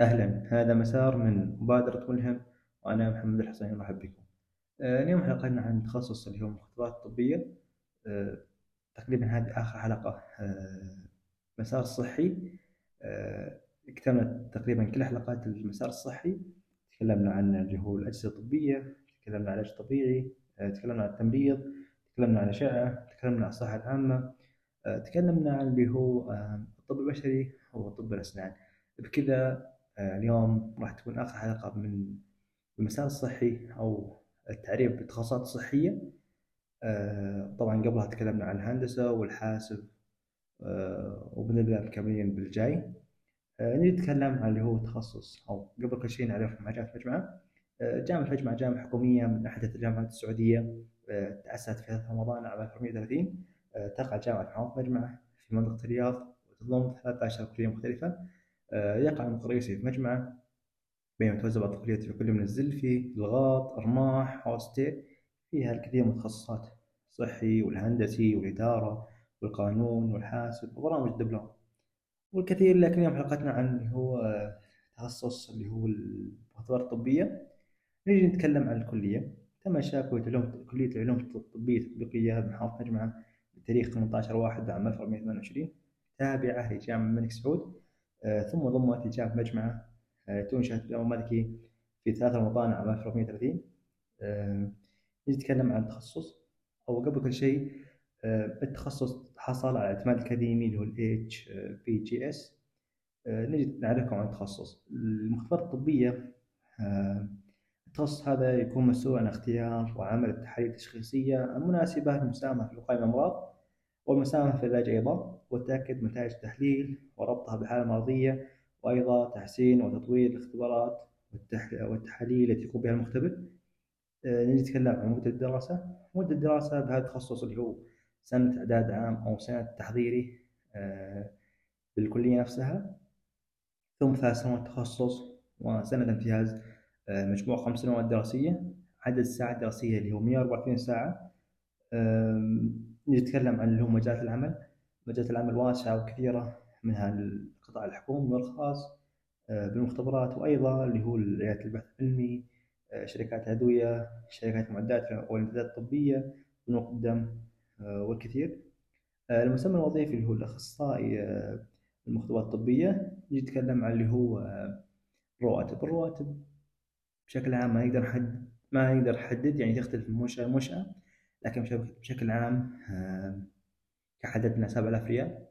أهلا. هذا مسار من مبادرة ملهم وأنا محمد الحسين مرحب بكم آه، اليوم حلقتنا عن تخصص اللي هو المختبرات الطبية آه، تقريبا هذه آخر حلقة. آه، مسار صحي. اكتملت تقريبا كل حلقات المسار الصحي. تكلمنا عن اللي هو الأجهزة الطبية تكلمنا عن العلاج الطبيعي تكلمنا عن التمريض تكلمنا عن الأشعة تكلمنا عن الصحة العامة. تكلمنا عن اللي هو الطب البشري وطب الأسنان. بكذا اليوم راح تكون آخر حلقة من المسار الصحي أو التعريف بالتخصصات الصحية. آه، طبعا قبلها تكلمنا عن الهندسة والحاسب آه، وبنبدأ مكملين بالجاي. نجي نتكلم عن اللي هو التخصص أو قبل كل شيء نعرف مع جامعة مجمعة جامعة مجمعة جامعة حكومية من أحد الجامعات السعودية. تأسست في رمضان عام 2030 تقع جامعة محافظة مجمعة في منطقة الرياض وتضم 13 كلية مختلفة. آه، يقع المقريسي في مجمعة بينما توزع بعض الكليات في كل من الزلفي الغاط رماح هوستي فيها الكثير من التخصصات الصحي والهندسي والإدارة والقانون والحاسب وبرامج الدبلوم. والكثير لكن اليوم حلقتنا عن اللي هو تخصص اللي هو المختبرات الطبية. نجي نتكلم عن الكلية. تم إنشاء كلية العلوم الطبية التطبيقية بمحافظة مجمعة بتاريخ 18 واحد عام 1428 تابعة لجامعة الملك سعود. آه، ثم ضمت إجابة مجمعة آه، تنشأ في الأمر الملكي في 3 رمضان عام 1430 آه، نجي نتكلم عن التخصص أو قبل كل شيء التخصص حصل على الاعتماد الأكاديمي اللي هو ال HPGS نجي نعرفكم عن التخصص. المختبرات الطبية التخصص هذا يكون مسؤول عن اختيار وعمل التحاليل التشخيصية المناسبة للمساهمة في الوقاية من الأمراض. والمساهمة في العلاج أيضا وتأكد نتائج التحليل وربطها بالحالة المرضية وأيضا تحسين وتطوير الاختبارات والتحاليل التي يقوم بها المختبر. آه، نجي نتكلم عن مدة الدراسة. مدة الدراسة بهذا التخصص اللي هو سنة إعداد عام أو سنة تحضيري آه، بالكلية نفسها. ثم ثلاث سنوات تخصص وسنة امتياز آه، مجموع خمس سنوات دراسية. عدد الساعات الدراسية اللي هو 134 ساعة. نتكلم عن اللي هو مجالات العمل. مجالات العمل واسعة وكثيرة منها القطاع الحكومي والخاص آه، بالمختبرات وأيضا اللي هو العيادات البحث العلمي آه، شركات أدوية شركات معدات والإمدادات الطبية بنوك الدم آه، والكثير. المسمى الوظيفي اللي هو الأخصائي المختبرات الطبية يتكلم عن اللي هو الرواتب. الرواتب بشكل عام ما نقدر نحدد ما نقدر نحدد يعني تختلف من منشأة لمنشأة لكن بشكل عام كحددنا 7000 ريال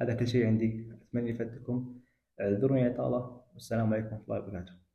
هذا كل شيء عندي. أتمنى يفيدكم اعذروني إطالة والسلام عليكم ورحمة الله وبركاته.